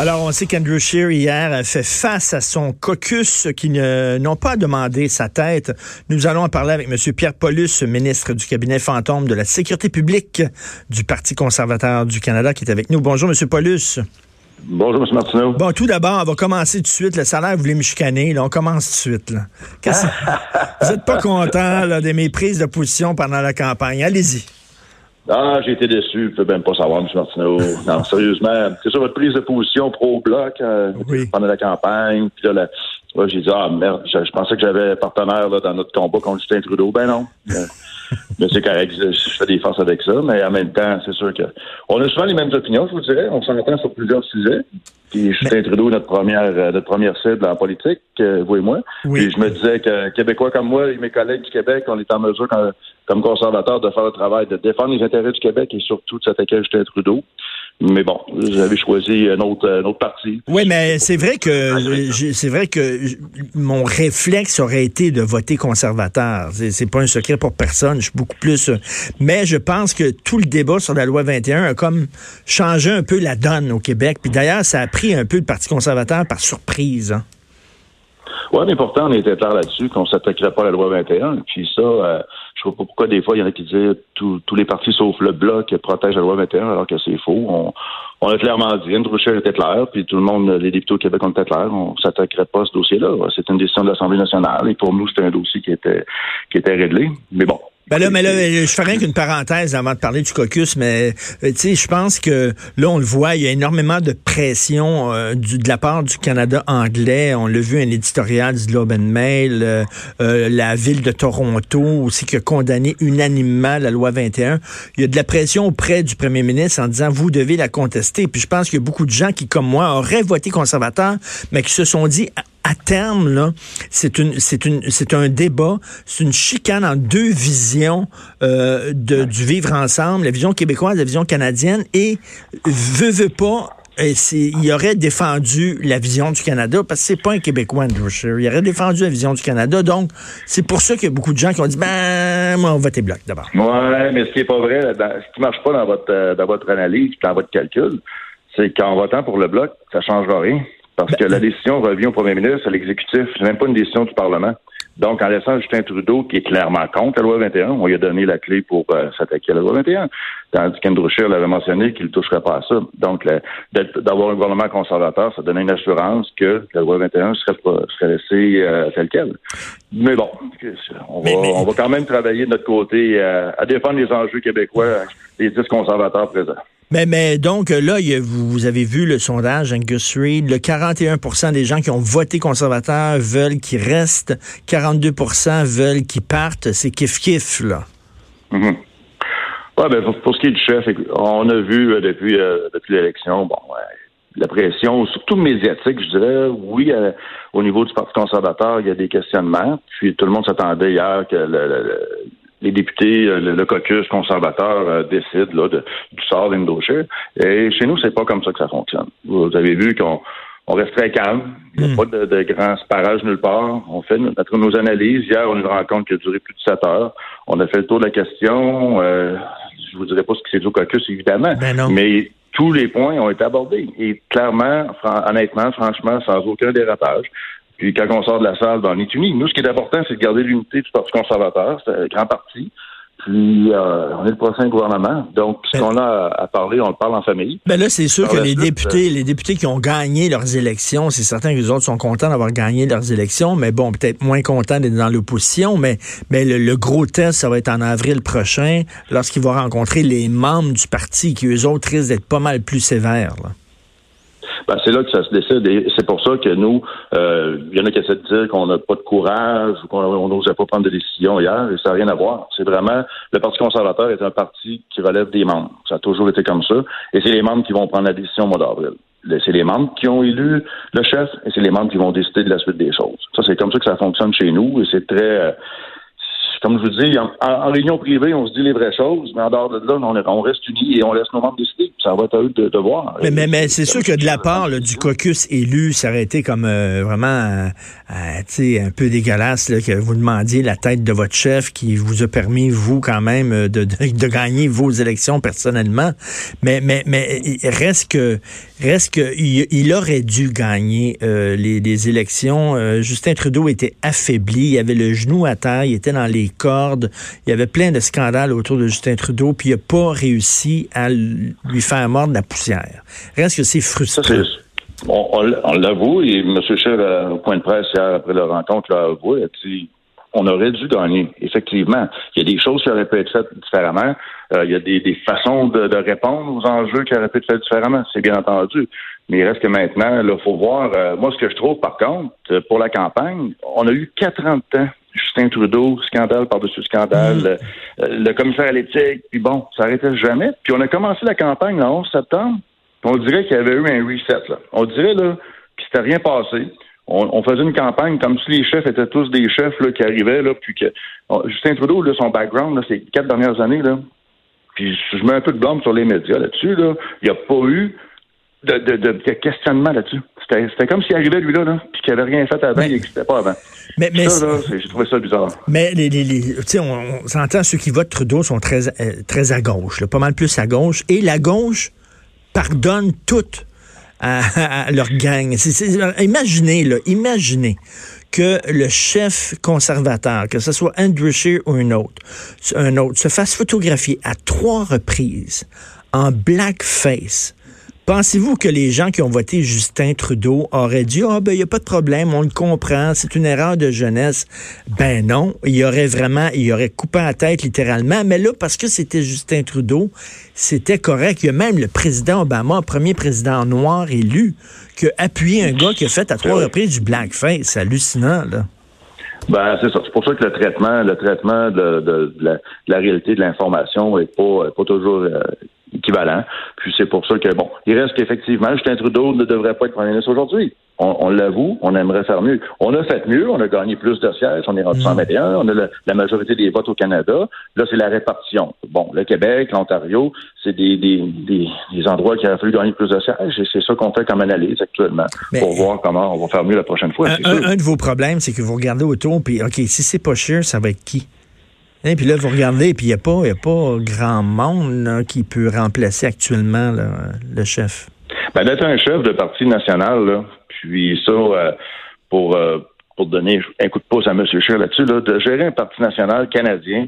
Alors, on sait qu'Andrew Scheer, hier, a fait face à son caucus qui n'ont pas demandé sa tête. Nous allons en parler avec M. Pierre Paulus, ministre du cabinet fantôme de la sécurité publique du Parti conservateur du Canada, qui est avec nous. Bonjour, M. Paulus. Bonjour, M. Martineau. Bon, tout d'abord, on va commencer tout de suite. Le salaire, vous voulez me chicaner. Là, on commence tout de suite. Là. vous n'êtes pas content là, des méprises de position pendant la campagne. Allez-y. Ah, j'ai été déçu. Vous pouvez même pas savoir, M. Martineau. non, sérieusement. C'est ça votre prise de position pro-bloc euh, pendant la campagne. Puis là, j'ai dit, ah merde, je, pensais que j'avais un partenaire là, dans notre combat contre Justin Trudeau. Ben non. mais c'est correct, je, fais des forces avec ça. Mais en même temps, c'est sûr que on a souvent les mêmes opinions, je vous dirais. On s'entend sur plusieurs sujets. Puis Justin Trudeau, notre première, euh, notre première cible en politique, euh, vous et moi. Oui. Puis je me disais que Québécois comme moi et mes collègues du Québec, on est en mesure, comme conservateurs, de faire le travail de défendre les intérêts du Québec et surtout de s'attaquer à Justin Trudeau. Mais bon, j'avais choisi un autre, un autre parti. Oui, mais c'est vrai que c'est vrai que mon réflexe aurait été de voter conservateur. C'est pas un secret pour personne. Je suis beaucoup plus. Mais je pense que tout le débat sur la loi 21 a comme changé un peu la donne au Québec. Puis d'ailleurs, ça a pris un peu le Parti conservateur par surprise. Hein. Oui, mais pourtant, on était clair là-dessus qu'on s'attaquerait pas à la loi 21. Puis ça, euh, je vois pas pourquoi des fois il y en a qui disent tous les partis sauf le bloc protègent la loi 21 alors que c'est faux. On, on a clairement dit, Andrew Scheer était clair, puis tout le monde, les députés au Québec ont été clairs, on s'attaquerait pas à ce dossier-là. C'est une décision de l'Assemblée nationale et pour nous, c'était un dossier qui était qui était réglé. Mais bon, ben là, mais là, je rien qu'une parenthèse avant de parler du caucus, mais euh, tu sais, je pense que là, on le voit, il y a énormément de pression euh, du, de la part du Canada anglais. On l'a vu un éditorial du Globe and Mail, euh, la ville de Toronto aussi qui a condamné unanimement la loi 21. Il y a de la pression auprès du premier ministre en disant vous devez la contester. Puis je pense qu'il y a beaucoup de gens qui, comme moi, auraient voté conservateur, mais qui se sont dit à terme, là, c'est une, c'est une, c'est un débat, c'est une chicane en deux visions euh, de, du vivre ensemble, la vision québécoise, la vision canadienne, et veut, veut pas, euh, il aurait défendu la vision du Canada parce que c'est pas un Québécois, Andrew Scheer. Il aurait défendu la vision du Canada. Donc, c'est pour ça qu'il y a beaucoup de gens qui ont dit, ben, moi, on va voter bloc d'abord. Ouais, mais ce qui est pas vrai, ce qui marche pas dans votre, euh, dans votre analyse, dans votre calcul, c'est qu'en votant pour le bloc, ça changera rien. Parce que la décision revient au premier ministre, à l'exécutif. C'est même pas une décision du Parlement. Donc, en laissant Justin Trudeau, qui est clairement contre la loi 21, on lui a donné la clé pour euh, s'attaquer à la loi 21. Tandis qu'Andrew Scheer l'avait mentionné qu'il ne toucherait pas à ça. Donc, d'avoir un gouvernement conservateur, ça donnait une assurance que la loi 21 serait, serait laissée euh, telle qu'elle. Mais bon, on va, on va, quand même travailler de notre côté euh, à défendre les enjeux québécois, les dix conservateurs présents. Mais, mais donc, là, vous, avez vu le sondage Angus Reid, le 41% des gens qui ont voté conservateur veulent qu'il reste, 42% veulent qu'il parte. C'est kiff-kiff, là. Mm-hmm. ben, pour, ce qui est du chef, on a vu euh, depuis, euh, depuis l'élection, bon, la pression, surtout médiatique, je dirais, oui, euh, au niveau du Parti conservateur, il y a des questionnements. Puis tout le monde s'attendait hier que le, les députés, euh, le, caucus conservateur euh, décide là, de, du sort d'Indochir. Et chez nous, c'est pas comme ça que ça fonctionne. Vous avez vu qu'on on reste très calme. Il n'y a hmm. pas de, de grands parages nulle part. On fait notre, nos analyses. Hier, on a une rencontre qui a duré plus de sept heures. On a fait le tour de la question. Euh, je vous dirais pas ce que c'est du caucus, évidemment. Ben mais tous les points ont été abordés. Et clairement, honnêtement, franchement, sans aucun dérapage. Puis quand on sort de la salle, ben, on est unis. Nous, ce qui est important, c'est de garder l'unité du Parti conservateur. C'est un grand parti. Puis euh, on est le prochain gouvernement. Donc, ce ben- qu'on a à parler, on le parle en famille. Ben là, c'est sûr que les députés, les députés qui ont gagné leurs élections, c'est certain que les autres sont contents d'avoir gagné leurs élections, mais bon, peut-être moins contents d'être dans l'opposition. Mais, mais le, gros test, ça va être en avril prochain, lorsqu'ils vont rencontrer les membres du parti, qui eux autres risquent d'être pas mal plus sévères. Là. Ben, c'est là que ça se décide. Et c'est pour ça que nous, euh, il y en a qui essaient de dire qu'on n'a pas de courage ou qu'on n'osait pas prendre de décision hier, et ça n'a rien à voir. C'est vraiment, le Parti conservateur est un parti qui relève des membres. Ça a toujours été comme ça. Et c'est les membres qui vont prendre la décision au mois d'avril. C'est les membres qui ont élu le chef et c'est les membres qui vont décider de la suite des choses. Ça, c'est comme ça que ça fonctionne chez nous et c'est très, comme je vous dis, en, réunion privée, on se dit les vraies choses, mais en dehors de là, on, reste unis et on laisse nos membres décider. Ça va être à eux de, voir. Mais, mais, c'est sûr que de la part du caucus élu, ça aurait été comme euh, vraiment euh, euh, un peu dégueulasse que vous demandiez la tête de votre chef qui vous a permis, vous, quand même, de, de, gagner vos élections personnellement. Mais, mais, mais reste que reste que il, aurait dû gagner les, les, élections. Justin Trudeau était affaibli, il avait le genou à terre, il était dans les cordes, il y avait plein de scandales autour de Justin Trudeau, puis il n'a pas réussi à lui faire mordre la poussière. Reste que c'est frustrant. on, l'avoue, et M. Scheer, au point de presse hier après la rencontre, l'a avoué, a dit on aurait dû gagner, effectivement. Il y a des choses qui auraient pu être faites différemment. Euh, il y a des, façons de, répondre aux enjeux qui auraient pu être faites différemment, c'est bien entendu. Mais il reste que maintenant, il faut voir. Euh, moi, ce que je trouve, par contre, euh, pour la campagne, on a eu quatre ans de temps Justin Trudeau, scandale par-dessus scandale, mm. le, commissaire à l'éthique, puis bon, ça n'arrêtait jamais. Puis on a commencé la campagne le 11 septembre, on dirait qu'il y avait eu un reset. Là. On dirait là qu'il s'était rien passé. On, faisait une campagne comme si les chefs étaient tous des chefs là, qui arrivaient, là, puis que Justin Trudeau, là, son background, là, ces quatre dernières années, là, puis je mets un peu de blâme sur les médias là-dessus, là, il n'y a pas eu de, de, de, questionnement là-dessus. C'était comme s'il arrivait, lui-là, là, puis qu'il n'avait rien fait avant, il n'existait pas avant. Mais, mais ça, j'ai trouvé ça bizarre. Mais les, les, les on, on s'entend, ceux qui votent Trudeau sont très, euh, très à gauche, là, pas mal plus à gauche. Et la gauche pardonne tout à, leur gang. imaginez, là, imaginez que le chef conservateur, que ce soit Andrew Scheer ou un autre, un autre, se fasse photographier à trois reprises en blackface Pensez-vous que les gens qui ont voté Justin Trudeau auraient dit Ah, ben, il n'y a pas de problème, on le comprend, c'est une erreur de jeunesse? Ben non, il y aurait vraiment, il y aurait coupé la tête littéralement. Mais là, parce que c'était Justin Trudeau, c'était correct. Il y a même le président Obama, premier président noir élu, qui a appuyé un gars qui a fait à trois reprises du blackface. C'est hallucinant, là. Ben, c'est ça. C'est pour ça que le traitement, le traitement de, la, réalité de l'information est pas, pas toujours euh, équivalent. Puis c'est pour ça que, bon, il reste qu'effectivement, Justin Trudeau ne devrait pas être premier ministre aujourd'hui. On, l'avoue, on aimerait faire mieux. On a fait mieux, on a gagné plus de sièges, on est rendu 121, mm. on a la majorité des votes au Canada. Là, c'est la répartition. Bon, le Québec, l'Ontario, c'est des, des, des, endroits qui auraient fallu gagner plus de sièges et c'est ça qu'on fait comme analyse actuellement pour voir comment on va faire mieux la prochaine fois. Un, de vos problèmes, c'est que vous regardez autour, puis OK, si c'est pas cher, ça va être qui? Et puis là, vous regardez, puis il n'y a, pas, a pas grand monde qui peut remplacer actuellement le chef. Ben, d'être un chef de parti national, là, puis ça, euh, pour, euh, pour donner un coup de pouce à M. Scheer là-dessus, là, de gérer un parti national canadien,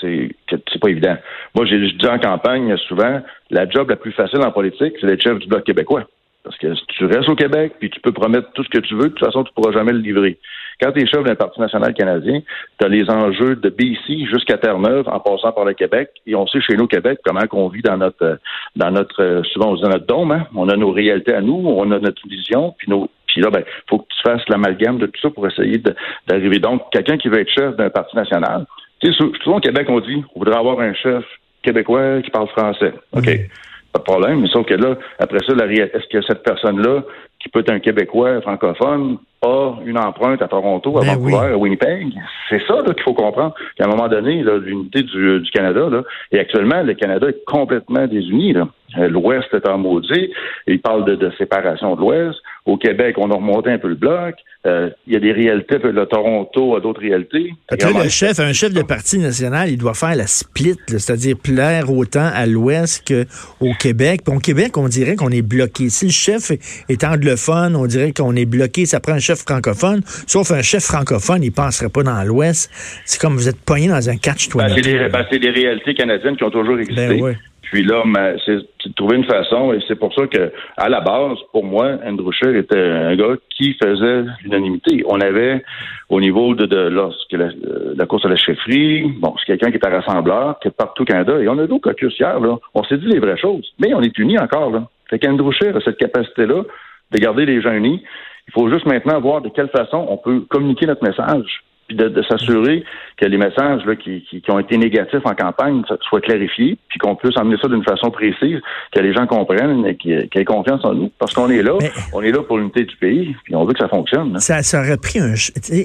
c'est c'est pas évident. Moi, j'ai dit en campagne souvent, la job la plus facile en politique, c'est d'être chef du Bloc québécois. Parce que tu restes au Québec, puis tu peux promettre tout ce que tu veux, de toute façon, tu pourras jamais le livrer. Quand tu es chef d'un parti national canadien, tu as les enjeux de BC jusqu'à Terre-Neuve en passant par le Québec. Et on sait chez nous au Québec comment qu'on vit dans notre dans notre souvent on dit dans notre dôme, hein? On a nos réalités à nous, on a notre vision, puis nos puis là, ben, faut que tu fasses l'amalgame de tout ça pour essayer d'arriver. Donc, quelqu'un qui veut être chef d'un parti national, tu sais, souvent au Québec, on dit, on voudrait avoir un chef québécois qui parle français. OK. Mm. Pas de problème, mais sauf que là, après ça, est-ce que cette personne-là, qui peut être un Québécois francophone, a une empreinte à Toronto, à ben Vancouver, à Winnipeg? C'est ça qu'il faut comprendre. Qu'à un moment donné, l'unité du, du, Canada, là, et actuellement, le Canada est complètement désuni. L'Ouest est en maudit. Il parle de, de séparation de l'Ouest. Au Québec, on a remonté un peu le bloc. Euh, il y a des réalités. Le Toronto a d'autres réalités. le chef, un chef de parti national, il doit faire la split, c'est-à-dire plaire autant à l'Ouest qu'au Québec. Puis au Québec, on dirait qu'on est bloqué. Si le chef est anglophone, on dirait qu'on est bloqué. Ça prend un chef francophone. Sauf un chef francophone, il ne passerait pas dans l'Ouest. C'est comme vous êtes pogné dans un catch ben, c'est, des, ben, des, réalités canadiennes qui ont toujours existé. Ben, puis là, c'est de trouver une façon, et c'est pour ça que, à la base, pour moi, Andrew Scheer était un gars qui faisait l'unanimité. On avait, au niveau de, de lorsque la, course à la chefferie, bon, c'est quelqu'un qui est un rassembleur, qui est partout au Canada, et on a d'autres caucus hier, là. On s'est dit les vraies choses, mais on est unis encore, là. Fait qu'Andrew Scheer a cette capacité-là de garder les gens unis. Il faut juste maintenant voir de quelle façon on peut communiquer notre message puis de, s'assurer que les messages là, qui, qui, ont été négatifs en campagne soient clarifiés, puis qu'on puisse emmener ça d'une façon précise, que les gens comprennent et qu'ils aient confiance en nous. Parce qu'on est là, on est là pour l'unité du pays, puis on veut que ça fonctionne. Ça, ça aurait pris un...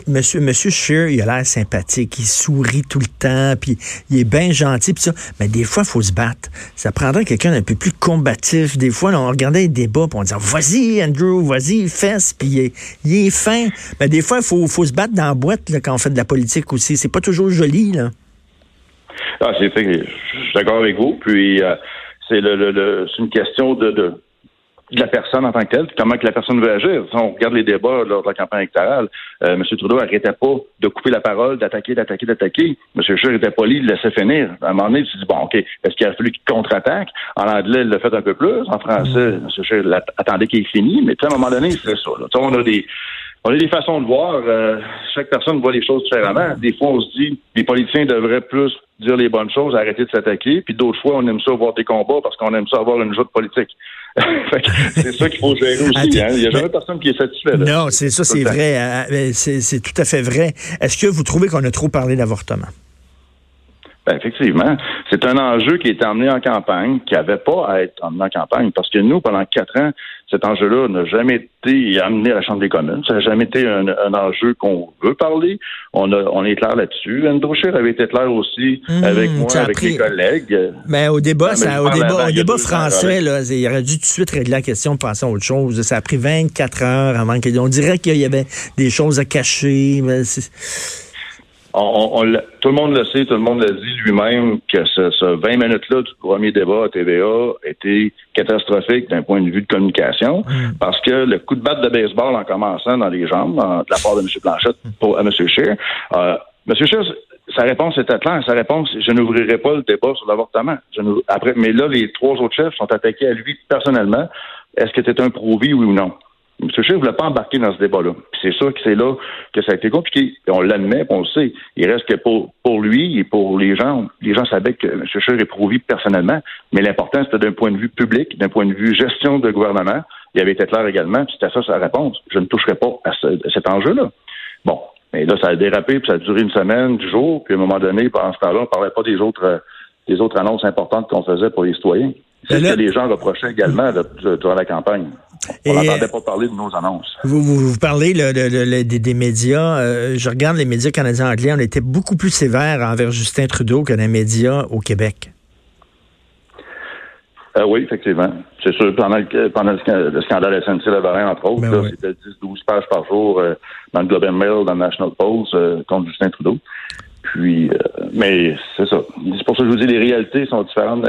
Monsieur, monsieur Scheer, il a l'air sympathique, il sourit tout le temps, puis il est bien gentil, puis ça. Mais des fois, il faut se battre. Ça prendrait quelqu'un d'un peu plus combatif. Des fois, on regardait les débats, puis on disait, vas-y, Andrew, vas-y, fesse, puis il est, il est fin. Mais des fois, il faut, faut se battre dans la boîte là, quand on fait de la politique aussi. C'est pas toujours joli, là. Ah, c'est fait. Je suis d'accord avec vous. Puis, euh, c'est le, le, une question de, de, de, la personne en tant que telle, comment que la personne veut agir. Si on regarde les débats lors de la campagne électorale, euh, M. Trudeau n'arrêtait pas de couper la parole, d'attaquer, d'attaquer, d'attaquer. M. Scheer était poli, il laissait finir. À un moment donné, il se dit, bon, OK, est-ce qu'il a fallu qu'il contre-attaque? En anglais, il l'a fait un peu plus. En français, mm. M. Scheer attendait qu'il ait fini. Mais à un moment donné, c'est ça. Là. On a des on a des façons de voir. Euh, chaque personne voit les choses différemment. Des fois, on se dit les politiciens devraient plus dire les bonnes choses, arrêter de s'attaquer. Puis d'autres fois, on aime ça voir des combats parce qu'on aime ça avoir une joute politique. c'est ça qu'il faut gérer aussi. Hein. Il n'y a jamais personne qui est satisfait. Non, c'est ça, c'est vrai. Euh, c'est tout à fait vrai. Est-ce que vous trouvez qu'on a trop parlé d'avortement? Ben, effectivement, c'est un enjeu qui est emmené en campagne, qui n'avait pas à être emmené en campagne, parce que nous, pendant quatre ans, cet enjeu-là n'a jamais été amené à la Chambre des communes. Ça n'a jamais été un, enjeu qu'on veut parler. On, a, on est clair là-dessus. Andrew Scheer avait été clair aussi mmh, avec moi, avec mes collègues. Mais au débat, ça, au débat, au débat français, là, il aurait dû tout de suite régler la question, passer à autre chose. Ça a pris 24 heures avant qu'il... On dirait qu'il y avait des choses à cacher. Mais on, tout le monde le sait, tout le monde l'a dit lui-même que ce, 20 minutes-là du premier débat à TVA était catastrophique d'un point de vue de communication mm. parce que le coup de batte de baseball en commençant dans les jambes de la part de M. Blanchette pour, à M. Scheer, euh, M. Scheer, sa réponse était claire. Sa réponse, je n'ouvrirai pas le débat sur l'avortement. Après, mais là, les trois autres chefs sont attaqués à lui personnellement. Est-ce que c'était un pro-vie, oui ou non? M. Scheer ne voulait pas embarquer dans ce débat-là. c'est sûr que c'est là que ça a été compliqué. Et on l'admet, on le sait. Il reste que pour, pour lui et pour les gens, les gens savaient que M. Scheer éprouvé personnellement, mais l'important, c'était d'un point de vue public, d'un point de vue gestion de gouvernement. Il avait été clair également, puis c'était ça sa réponse. Je ne toucherai pas à, cet enjeu-là. Bon, mais là, ça a dérapé, puis ça a duré une semaine, du jour, puis à un moment donné, pendant ce temps-là, on ne parlait pas des autres, des autres annonces importantes qu'on faisait pour les citoyens. C'est ce que les gens reprochaient également durant la campagne. On n'entendait pas parler de nos annonces. Vous, vous, parlez des, médias. Euh, je regarde les médias canadiens anglais. On était beaucoup plus sévères envers Justin Trudeau que les médias au Québec. Euh, oui, effectivement. C'est sûr, pendant le, pendant le, scandale SNC-Lavalin, entre autres, ben c'était 10-12 pages par jour euh, dans le Globe and Mail, dans le National Post, contre Justin Trudeau. Puis, mais c'est ça. C'est pour ça que je vous dis, les réalités sont différentes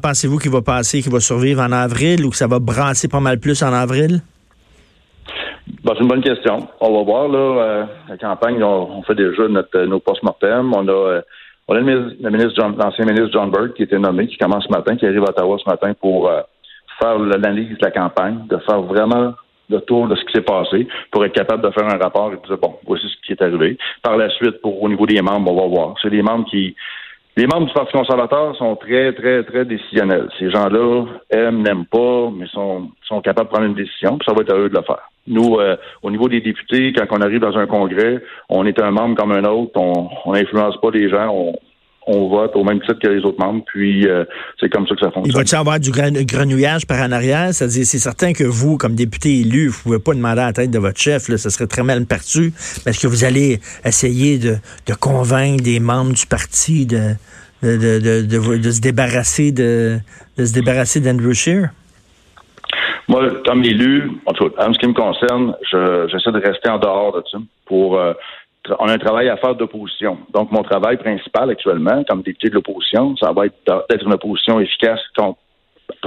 Pensez-vous qu'il va passer, qu'il va survivre en avril ou que ça va brasser pas mal plus en avril? Ben, c'est une bonne question. On va voir, là, euh, la campagne, on, fait déjà notre, nos post-mortem. On a, euh, on a le ministre, l'ancien ministre John Bird qui était nommé, qui commence ce matin, qui arrive à Ottawa ce matin pour euh, faire l'analyse de la campagne, de faire vraiment le tour de ce qui s'est passé pour être capable de faire un rapport et de dire, bon, voici ce qui est arrivé. Par la suite, pour au niveau des membres, on va voir. C'est des membres qui les membres du Parti conservateur sont très, très, très décisionnels. Ces gens-là aiment, n'aiment pas, mais sont, sont capables de prendre une décision, puis ça va être à eux de le faire. Nous, euh, au niveau des députés, quand on arrive dans un congrès, on est un membre comme un autre, on n'influence pas les gens, on, on vote au même titre que les autres membres, puis euh, c'est comme ça que ça fonctionne. Il va-t-il avoir du grenouillage par en arrière? C'est-à-dire, c'est certain que vous, comme député élu, vous ne pouvez pas demander à la tête de votre chef, là, ça serait très mal perçu, mais est-ce que vous allez essayer de, convaincre des membres du parti de, de, se débarrasser de, se débarrasser d'Andrew Scheer? Moi, comme élu, en, tout, en ce qui me concerne, j'essaie de rester en dehors de ça pour euh, on a un travail à faire d'opposition. Donc, mon travail principal actuellement, comme député de l'opposition, ça va être d'être une opposition efficace contre,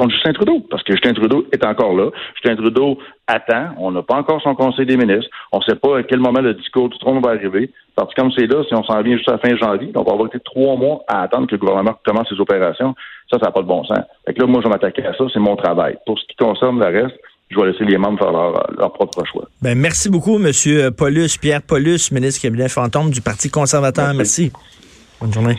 Justin Trudeau, parce que Justin Trudeau est encore là. Justin Trudeau attend. On n'a pas encore son conseil des ministres. On ne sait pas à quel moment le discours du trône va arriver. Parce que comme c'est là, si on s'en vient juste à la fin janvier, on va avoir été trois mois à attendre que le gouvernement commence ses opérations. Ça, ça n'a pas de bon sens. Fait que là, moi, je vais m'attaquer à ça. C'est mon travail. Pour ce qui concerne le reste, je vais laisser les membres faire leur, propre choix. Ben, merci beaucoup, M. Paulus, Pierre Paulus, ministre cabinet fantôme du Parti conservateur. Merci. merci. Bonne journée.